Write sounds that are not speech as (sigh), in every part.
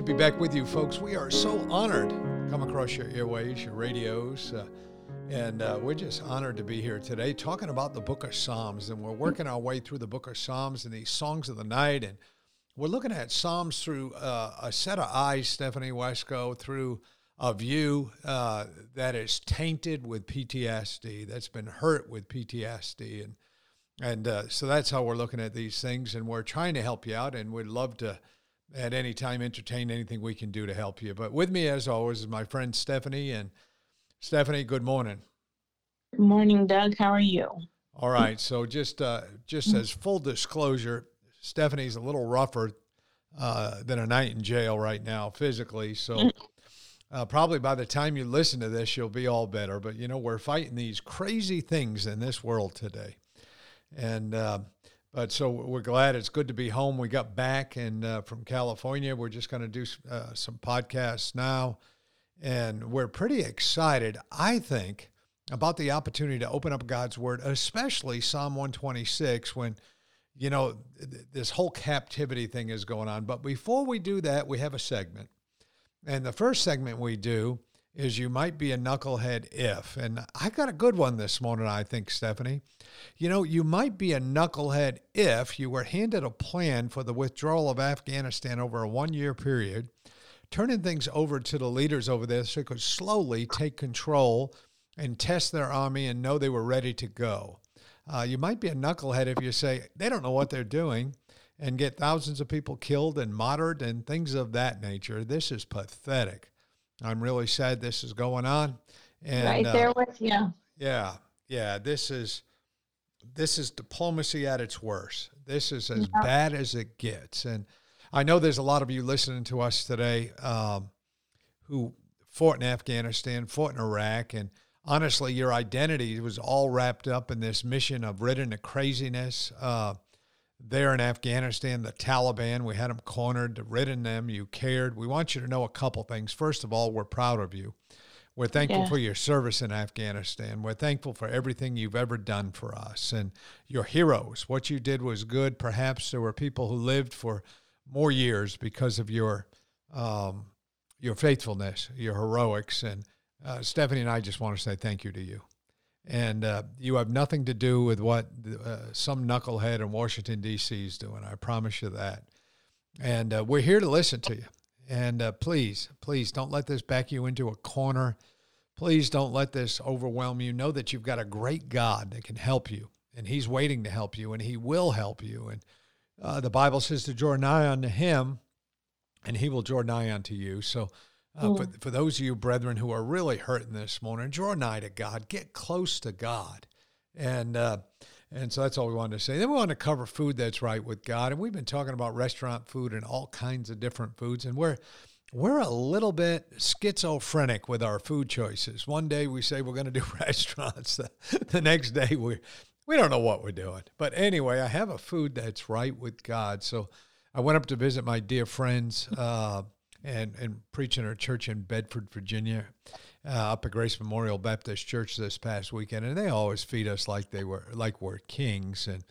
To be back with you, folks. We are so honored to come across your airways, your radios, uh, and uh, we're just honored to be here today talking about the book of Psalms. And we're working our way through the book of Psalms and these songs of the night. And we're looking at Psalms through uh, a set of eyes, Stephanie Wesco, through a view uh, that is tainted with PTSD, that's been hurt with PTSD. And, and uh, so that's how we're looking at these things. And we're trying to help you out, and we'd love to at any time entertain anything we can do to help you. But with me, as always, is my friend Stephanie. And Stephanie, good morning. Good morning, Doug. How are you? All right. So just uh, just as full disclosure, Stephanie's a little rougher uh, than a night in jail right now physically. So uh, probably by the time you listen to this, you'll be all better. But you know, we're fighting these crazy things in this world today, and uh, but so we're glad it's good to be home. We got back and uh, from California. We're just going to do uh, some podcasts now, and we're pretty excited. I think about the opportunity to open up God's Word, especially Psalm 126, when you know th- this whole captivity thing is going on. But before we do that, we have a segment, and the first segment we do is you might be a knucklehead if. And I got a good one this morning, I think, Stephanie. You know, you might be a knucklehead if you were handed a plan for the withdrawal of Afghanistan over a one year period, turning things over to the leaders over there so they could slowly take control and test their army and know they were ready to go. Uh, you might be a knucklehead if you say they don't know what they're doing and get thousands of people killed and martyred and things of that nature. This is pathetic. I'm really sad this is going on. And, right uh, there uh, with you. Yeah, yeah. This is this is diplomacy at its worst. This is as yeah. bad as it gets. And I know there's a lot of you listening to us today um, who fought in Afghanistan, fought in Iraq, and honestly, your identity was all wrapped up in this mission of ridding the craziness. Uh, there in Afghanistan, the Taliban, we had them cornered, ridden them. You cared. We want you to know a couple things. First of all, we're proud of you. We're thankful yeah. for your service in Afghanistan. We're thankful for everything you've ever done for us and your heroes. What you did was good. Perhaps there were people who lived for more years because of your um, your faithfulness, your heroics. And uh, Stephanie and I just want to say thank you to you and uh, you have nothing to do with what uh, some knucklehead in Washington D.C. is doing. I promise you that. And uh, we're here to listen to you. And uh, please, please don't let this back you into a corner. Please don't let this overwhelm you. Know that you've got a great God that can help you, and He's waiting to help you, and He will help you. And uh, the Bible says to draw nigh unto Him, and He will draw nigh unto you. So uh, for, for those of you, brethren, who are really hurting this morning, draw nigh to God, get close to God. And, uh, and so that's all we wanted to say. Then we want to cover food that's right with God. And we've been talking about restaurant food and all kinds of different foods. And we're, we're a little bit schizophrenic with our food choices. One day we say we're going to do (laughs) restaurants, the, the next day we, we don't know what we're doing. But anyway, I have a food that's right with God. So I went up to visit my dear friends. Uh, and, and preaching a church in Bedford, Virginia, uh, up at Grace Memorial Baptist Church this past weekend, and they always feed us like they were like we're kings. And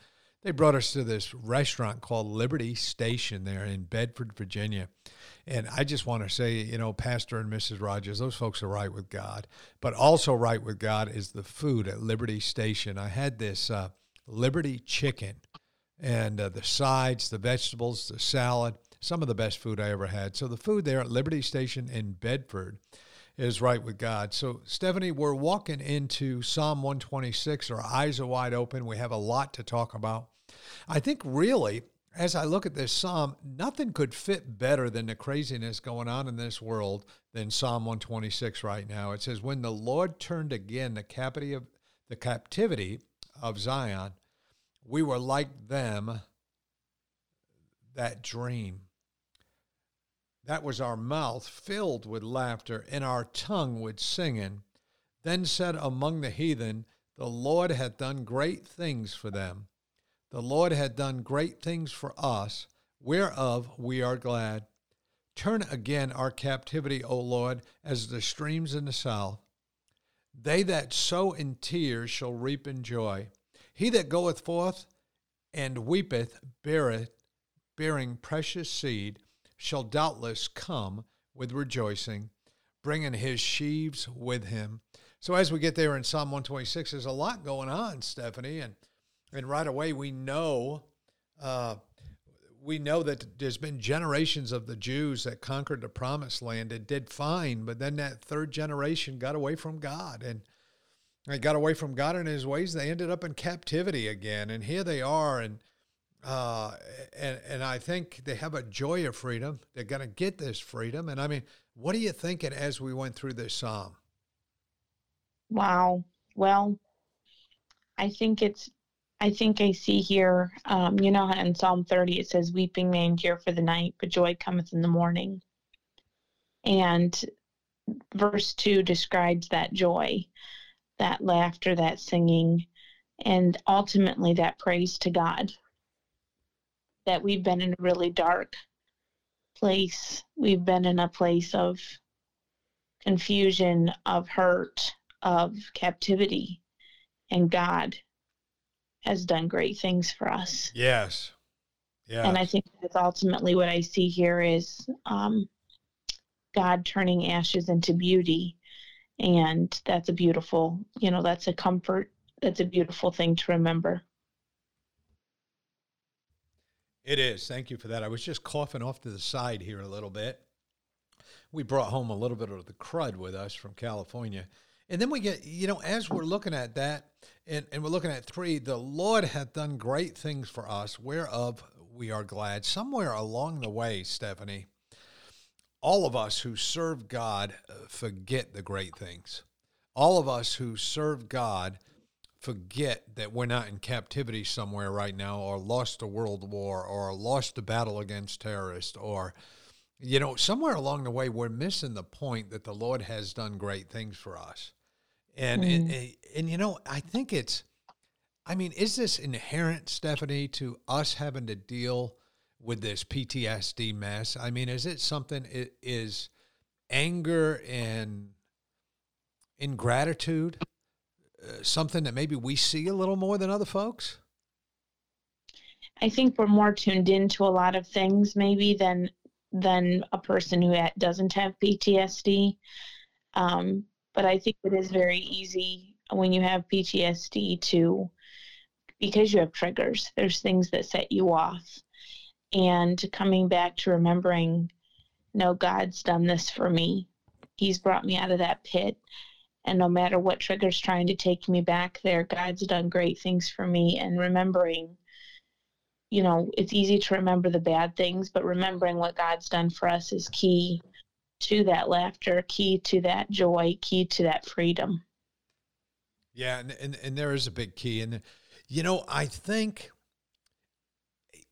they brought us to this restaurant called Liberty Station there in Bedford, Virginia. And I just want to say, you know, Pastor and Mrs. Rogers, those folks are right with God. But also right with God is the food at Liberty Station. I had this uh, Liberty chicken and uh, the sides, the vegetables, the salad some of the best food I ever had. So the food there at Liberty Station in Bedford is right with God. So, Stephanie, we're walking into Psalm 126. Our eyes are wide open. We have a lot to talk about. I think really, as I look at this psalm, nothing could fit better than the craziness going on in this world than Psalm 126 right now. It says, When the Lord turned again the captivity of the captivity of Zion, we were like them that dream. That was our mouth filled with laughter and our tongue with singing. Then said among the heathen, The Lord hath done great things for them. The Lord hath done great things for us, whereof we are glad. Turn again our captivity, O Lord, as the streams in the south. They that sow in tears shall reap in joy. He that goeth forth and weepeth, beareth, bearing precious seed, shall doubtless come with rejoicing, bringing his sheaves with him. So as we get there in Psalm 126, there's a lot going on, Stephanie, and and right away we know uh, we know that there's been generations of the Jews that conquered the promised land and did fine, but then that third generation got away from God and they got away from God and his ways. They ended up in captivity again. And here they are. And, uh, and, and I think they have a joy of freedom. They're going to get this freedom. And I mean, what are you thinking as we went through this Psalm? Wow. Well, I think it's I think I see here, um, you know, in Psalm 30, it says, Weeping may endure for the night, but joy cometh in the morning. And verse 2 describes that joy, that laughter, that singing, and ultimately that praise to God. That we've been in a really dark place. We've been in a place of confusion, of hurt, of captivity, and God has done great things for us. Yes. Yeah. And I think that's ultimately what I see here is um, God turning ashes into beauty. And that's a beautiful, you know, that's a comfort. That's a beautiful thing to remember. It is. Thank you for that. I was just coughing off to the side here a little bit. We brought home a little bit of the crud with us from California. And then we get, you know, as we're looking at that, and, and we're looking at three, the Lord hath done great things for us, whereof we are glad. Somewhere along the way, Stephanie, all of us who serve God forget the great things. All of us who serve God forget that we're not in captivity somewhere right now, or lost a world war, or lost a battle against terrorists, or you know, somewhere along the way, we're missing the point that the Lord has done great things for us. And, mm. and, and you know, I think it's, I mean, is this inherent, Stephanie, to us having to deal with this PTSD mess? I mean, is it something? It is anger and ingratitude something that maybe we see a little more than other folks? I think we're more tuned into a lot of things maybe than than a person who doesn't have PTSD. Um, but I think it is very easy when you have PTSD to, because you have triggers, there's things that set you off. And coming back to remembering, no, God's done this for me. He's brought me out of that pit. And no matter what trigger's trying to take me back there, God's done great things for me. And remembering, you know, it's easy to remember the bad things, but remembering what God's done for us is key to that laughter, key to that joy, key to that freedom. Yeah, and, and, and there is a big key. And, you know, I think,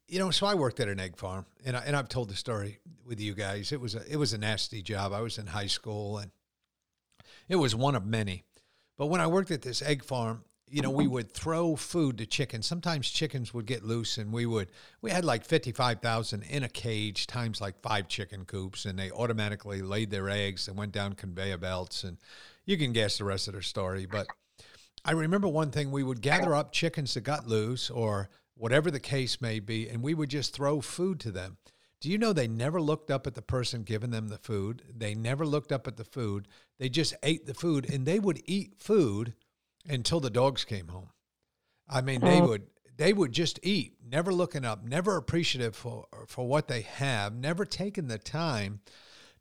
you know, so I worked at an egg farm, and, I, and I've told the story with you guys. It was a, it was a nasty job. I was in high school, and it was one of many. But when I worked at this egg farm, you know, we would throw food to chickens. Sometimes chickens would get loose, and we would. We had like fifty-five thousand in a cage times like five chicken coops, and they automatically laid their eggs and went down conveyor belts, and you can guess the rest of their story. But I remember one thing: we would gather up chickens that got loose, or whatever the case may be, and we would just throw food to them. Do you know they never looked up at the person giving them the food? They never looked up at the food. They just ate the food, and they would eat food until the dogs came home. I mean, they would they would just eat, never looking up, never appreciative for for what they have, never taking the time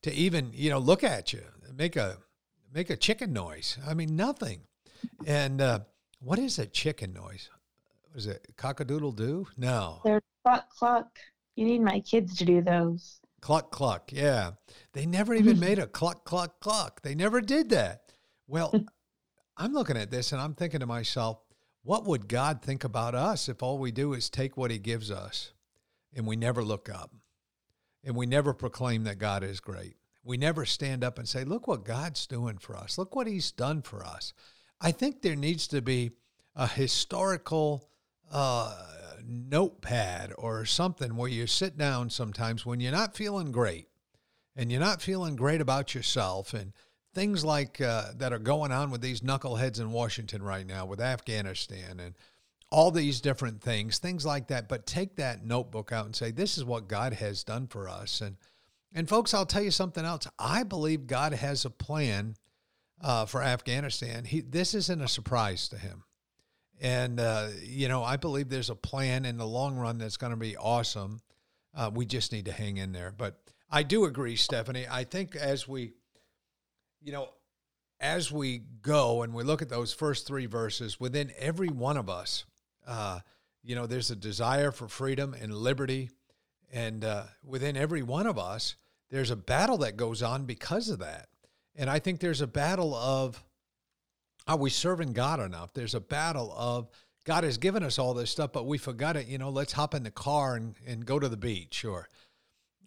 to even you know look at you, make a make a chicken noise. I mean, nothing. And uh, what is a chicken noise? Was it cock a doodle doo? No. They're cluck cluck. You need my kids to do those. Cluck cluck. Yeah, they never even made a (laughs) cluck cluck cluck. They never did that. Well, (laughs) I'm looking at this and I'm thinking to myself, what would God think about us if all we do is take what He gives us and we never look up and we never proclaim that God is great? We never stand up and say, Look what God's doing for us. Look what He's done for us. I think there needs to be a historical uh, notepad or something where you sit down sometimes when you're not feeling great and you're not feeling great about yourself and things like uh, that are going on with these knuckleheads in Washington right now with Afghanistan and all these different things, things like that. But take that notebook out and say, this is what God has done for us. And, and folks, I'll tell you something else. I believe God has a plan uh, for Afghanistan. He, this isn't a surprise to him. And, uh, you know, I believe there's a plan in the long run that's going to be awesome. Uh, we just need to hang in there. But I do agree, Stephanie. I think as we you know, as we go and we look at those first three verses, within every one of us, uh, you know, there's a desire for freedom and liberty. And uh, within every one of us, there's a battle that goes on because of that. And I think there's a battle of are we serving God enough? There's a battle of God has given us all this stuff, but we forgot it. You know, let's hop in the car and, and go to the beach or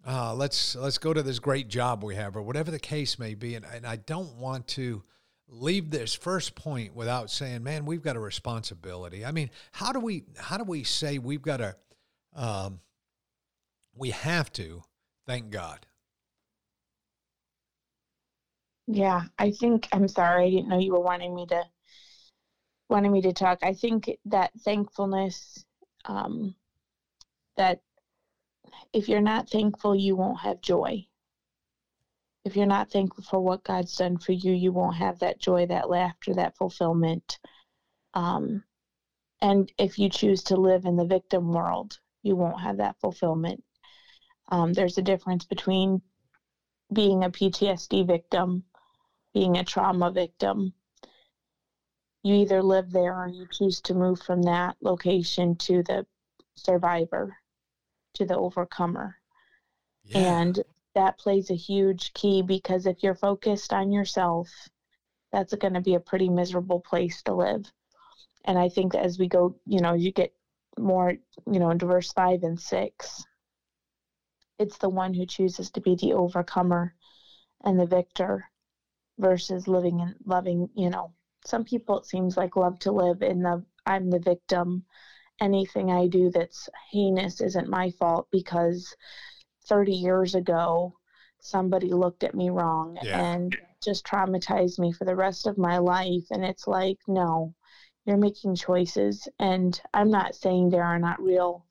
uh, let's let's go to this great job we have or whatever the case may be and, and i don't want to leave this first point without saying man we've got a responsibility i mean how do we how do we say we've got a um, we have to thank god yeah i think i'm sorry i didn't know you were wanting me to wanting me to talk i think that thankfulness um, that if you're not thankful, you won't have joy. If you're not thankful for what God's done for you, you won't have that joy, that laughter, that fulfillment. Um, and if you choose to live in the victim world, you won't have that fulfillment. Um, there's a difference between being a PTSD victim, being a trauma victim. You either live there or you choose to move from that location to the survivor to the overcomer. Yeah. And that plays a huge key because if you're focused on yourself, that's going to be a pretty miserable place to live. And I think as we go, you know, you get more, you know, into verse five and six, it's the one who chooses to be the overcomer and the victor versus living and loving, you know, some people it seems like love to live in the I'm the victim anything I do that's heinous isn't my fault because 30 years ago somebody looked at me wrong yeah. and just traumatized me for the rest of my life. And it's like, no, you're making choices. And I'm not saying there are not real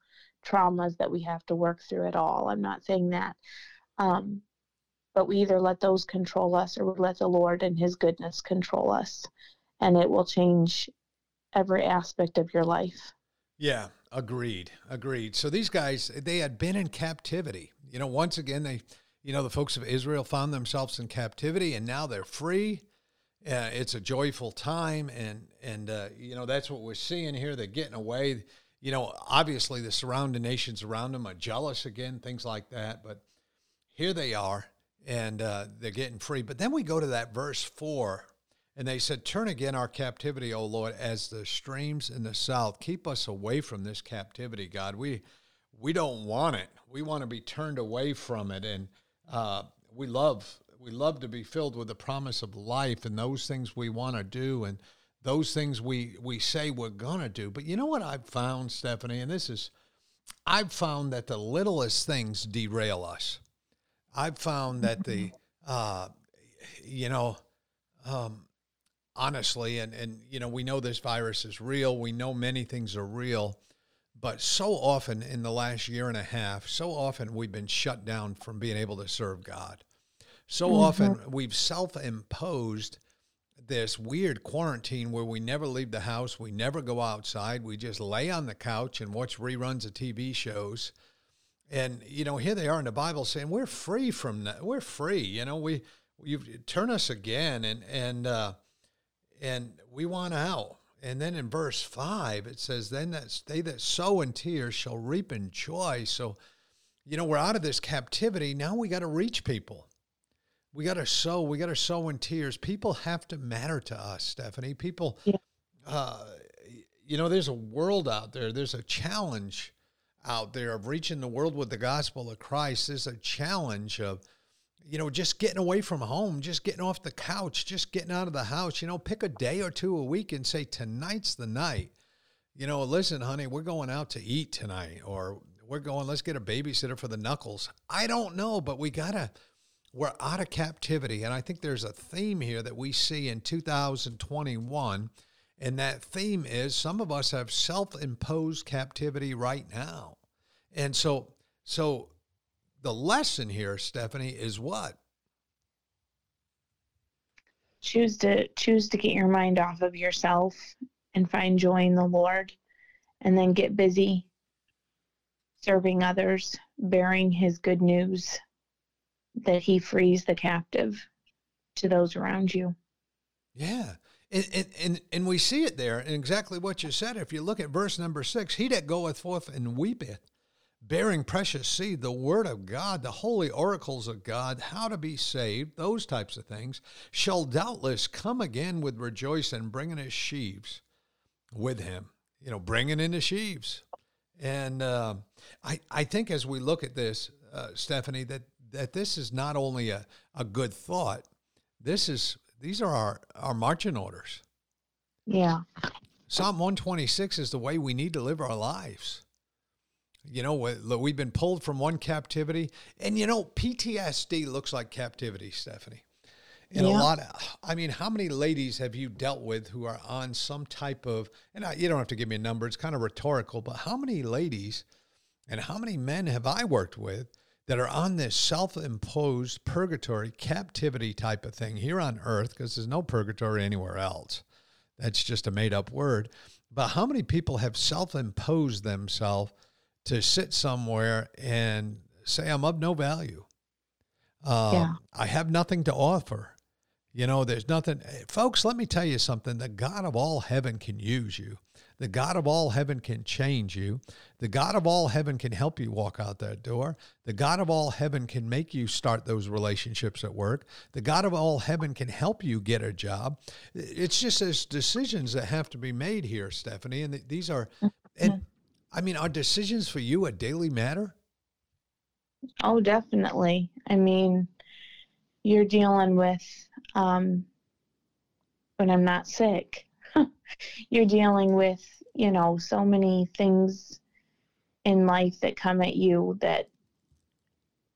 traumas that we have to work through at all. I'm not saying that. Um, but we either let those control us or we let the Lord and His goodness control us. And it will change every aspect of your life. Yeah, agreed. Agreed. So these guys, they had been in captivity. You know, once again, they, you know, the folks of Israel found themselves in captivity and now they're free. Uh, it's a joyful time. And, and uh, you know, that's what we're seeing here. They're getting away. You know, obviously the surrounding nations around them are jealous again, things like that. But here they are and uh, they're getting free. But then we go to that verse four and they said, Turn again our captivity, O Lord, as the streams in the south. Keep us away from this captivity, God. We we don't want it. We want to be turned away from it. And uh, we love we love to be filled with the promise of life and those things we want to do and those things we we say we're gonna do. But you know what I've found, Stephanie, and this is I've found that the littlest things derail us. I've found that the uh, you know um, honestly, and, and you know, we know this virus is real. We know many things are real. But so often in the last year and a half, so often we've been shut down from being able to serve God. So mm-hmm. often we've self imposed this weird quarantine where we never leave the house, we never go outside, we just lay on the couch and watch reruns of TV shows. And you know, here they are in the Bible saying we're free from that. We're free. You know, we you turn us again, and and uh, and we want out. And then in verse five, it says, "Then that they that sow in tears shall reap in joy." So, you know, we're out of this captivity. Now we got to reach people. We got to sow. We got to sow in tears. People have to matter to us, Stephanie. People, yeah. uh, you know, there's a world out there. There's a challenge out there of reaching the world with the gospel of Christ. is a challenge of, you know, just getting away from home, just getting off the couch, just getting out of the house. You know, pick a day or two a week and say, tonight's the night. You know, listen, honey, we're going out to eat tonight, or we're going, let's get a babysitter for the knuckles. I don't know, but we got to, we're out of captivity. And I think there's a theme here that we see in 2021. And that theme is some of us have self imposed captivity right now. And so, so the lesson here, Stephanie, is what? Choose to choose to get your mind off of yourself and find joy in the Lord and then get busy serving others, bearing his good news that he frees the captive to those around you. Yeah. And, and, and, and we see it there in exactly what you said. If you look at verse number six, he that goeth forth and weepeth, bearing precious seed, the word of God, the holy oracles of God, how to be saved, those types of things, shall doubtless come again with rejoicing, bringing his sheaves with him, you know, bringing in the sheaves. And uh, I, I think as we look at this, uh, Stephanie, that, that this is not only a, a good thought, this is these are our, our marching orders. Yeah. Psalm 126 is the way we need to live our lives. You know, we've been pulled from one captivity, and you know, PTSD looks like captivity, Stephanie. And yeah. a lot of, I mean, how many ladies have you dealt with who are on some type of, and I, you don't have to give me a number, it's kind of rhetorical, but how many ladies and how many men have I worked with that are on this self imposed purgatory, captivity type of thing here on earth, because there's no purgatory anywhere else. That's just a made up word. But how many people have self imposed themselves to sit somewhere and say, I'm of no value? Um, yeah. I have nothing to offer. You know, there's nothing, folks, let me tell you something. The God of all heaven can use you. The God of all heaven can change you. The God of all heaven can help you walk out that door. The God of all heaven can make you start those relationships at work. The God of all heaven can help you get a job. It's just as decisions that have to be made here, Stephanie. And these are, and I mean, are decisions for you a daily matter? Oh, definitely. I mean, you're dealing with um, when I'm not sick. (laughs) you're dealing with, you know, so many things in life that come at you that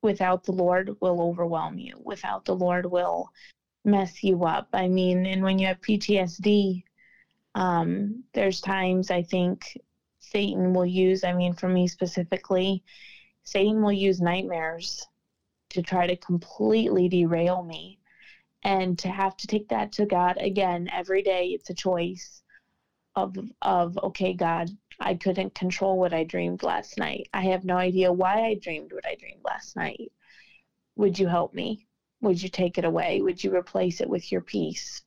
without the Lord will overwhelm you, without the Lord will mess you up. I mean, and when you have PTSD, um, there's times I think Satan will use, I mean, for me specifically, Satan will use nightmares to try to completely derail me. And to have to take that to God again every day it's a choice of of okay God I couldn't control what I dreamed last night. I have no idea why I dreamed what I dreamed last night. Would you help me? Would you take it away? Would you replace it with your peace?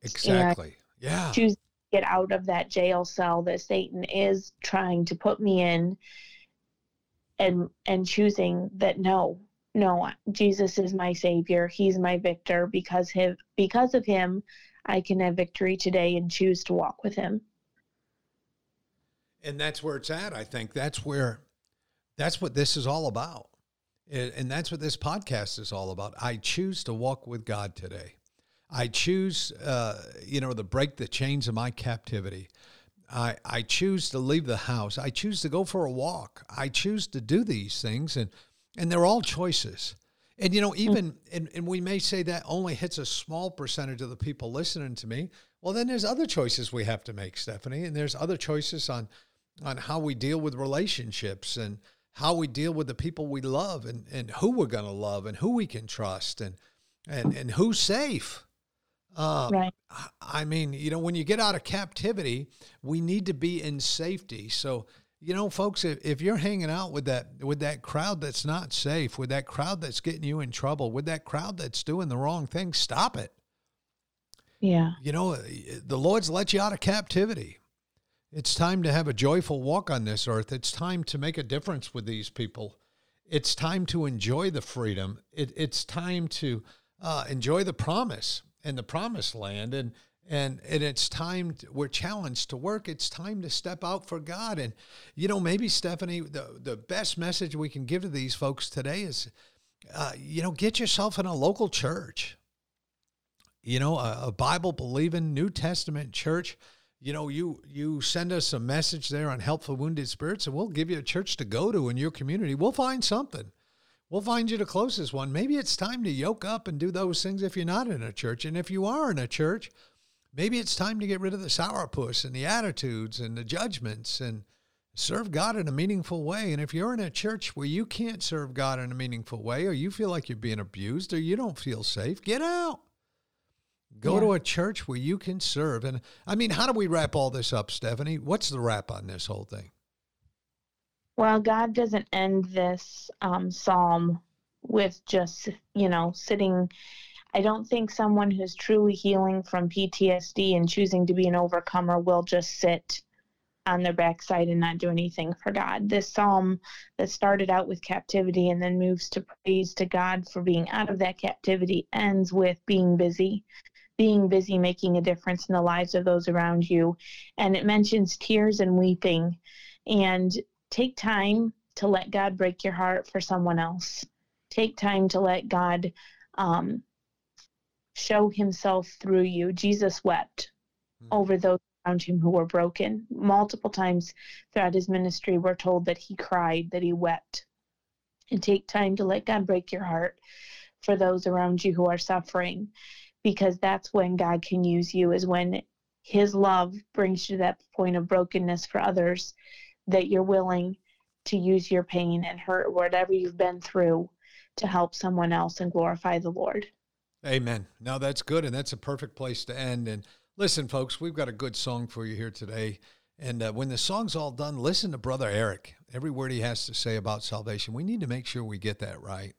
Exactly. And yeah. Choose get out of that jail cell that Satan is trying to put me in and and choosing that no no, Jesus is my savior. He's my victor because him because of him I can have victory today and choose to walk with him. And that's where it's at. I think that's where that's what this is all about. And that's what this podcast is all about. I choose to walk with God today. I choose, uh, you know, to break the chains of my captivity. I, I choose to leave the house. I choose to go for a walk. I choose to do these things. And and they're all choices. And you know, mm. even and, and we may say that only hits a small percentage of the people listening to me. Well, then there's other choices we have to make, Stephanie, and there's other choices on on how we deal with relationships and how we deal with the people we love and, and who we're going to love and who we can trust and and and who's safe. Uh, right. I mean, you know, when you get out of captivity, we need to be in safety. So you know, folks, if, if you're hanging out with that with that crowd that's not safe, with that crowd that's getting you in trouble, with that crowd that's doing the wrong thing, stop it. Yeah. You know, the Lord's let you out of captivity. It's time to have a joyful walk on this earth. It's time to make a difference with these people. It's time to enjoy the freedom. It, it's time to uh, enjoy the promise and the promised land. And and and it's time to, we're challenged to work. It's time to step out for god. And you know maybe stephanie the, the best message we can give to these folks today is uh, you know get yourself in a local church. You know a, a bible believing new testament church. You know you you send us a message there on help for wounded spirits and we'll give you a church to go to in your community. We'll find something We'll find you the closest one. Maybe it's time to yoke up and do those things if you're not in a church. And if you are in a church, Maybe it's time to get rid of the sourpuss and the attitudes and the judgments and serve God in a meaningful way. And if you're in a church where you can't serve God in a meaningful way, or you feel like you're being abused, or you don't feel safe, get out. Go yeah. to a church where you can serve. And I mean, how do we wrap all this up, Stephanie? What's the wrap on this whole thing? Well, God doesn't end this um, psalm with just, you know, sitting I don't think someone who's truly healing from PTSD and choosing to be an overcomer will just sit on their backside and not do anything for God. This psalm that started out with captivity and then moves to praise to God for being out of that captivity ends with being busy, being busy making a difference in the lives of those around you. And it mentions tears and weeping. And take time to let God break your heart for someone else. Take time to let God um, show himself through you. Jesus wept mm. over those around him who were broken. Multiple times throughout his ministry, we're told that he cried, that he wept. And take time to let God break your heart for those around you who are suffering, because that's when God can use you, is when his love brings you to that point of brokenness for others that you're willing to use your pain and hurt, whatever you've been through, to help someone else and glorify the Lord. Amen. Now that's good, and that's a perfect place to end. And listen, folks, we've got a good song for you here today. And uh, when the song's all done, listen to Brother Eric. Every word he has to say about salvation, we need to make sure we get that right.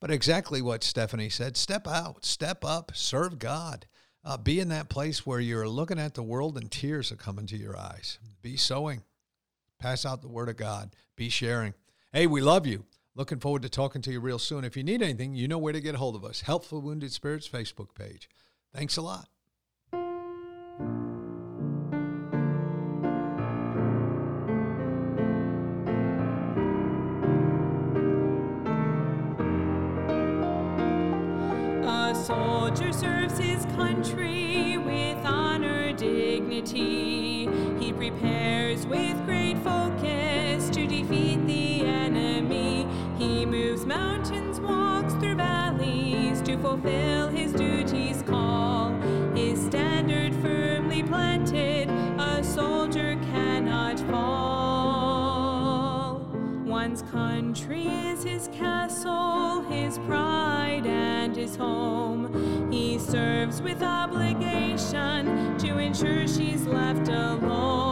But exactly what Stephanie said step out, step up, serve God. Uh, be in that place where you're looking at the world and tears are coming to your eyes. Be sowing, pass out the word of God, be sharing. Hey, we love you. Looking forward to talking to you real soon. If you need anything, you know where to get a hold of us. Help for Wounded Spirits Facebook page. Thanks a lot. Fulfill his duties call. His standard firmly planted, a soldier cannot fall. One's country is his castle, his pride and his home. He serves with obligation to ensure she's left alone.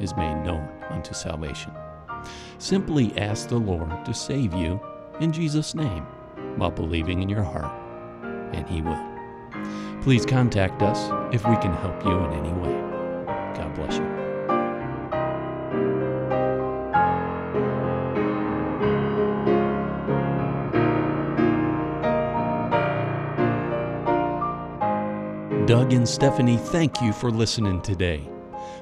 is made known unto salvation. Simply ask the Lord to save you in Jesus' name while believing in your heart, and He will. Please contact us if we can help you in any way. God bless you. Doug and Stephanie, thank you for listening today.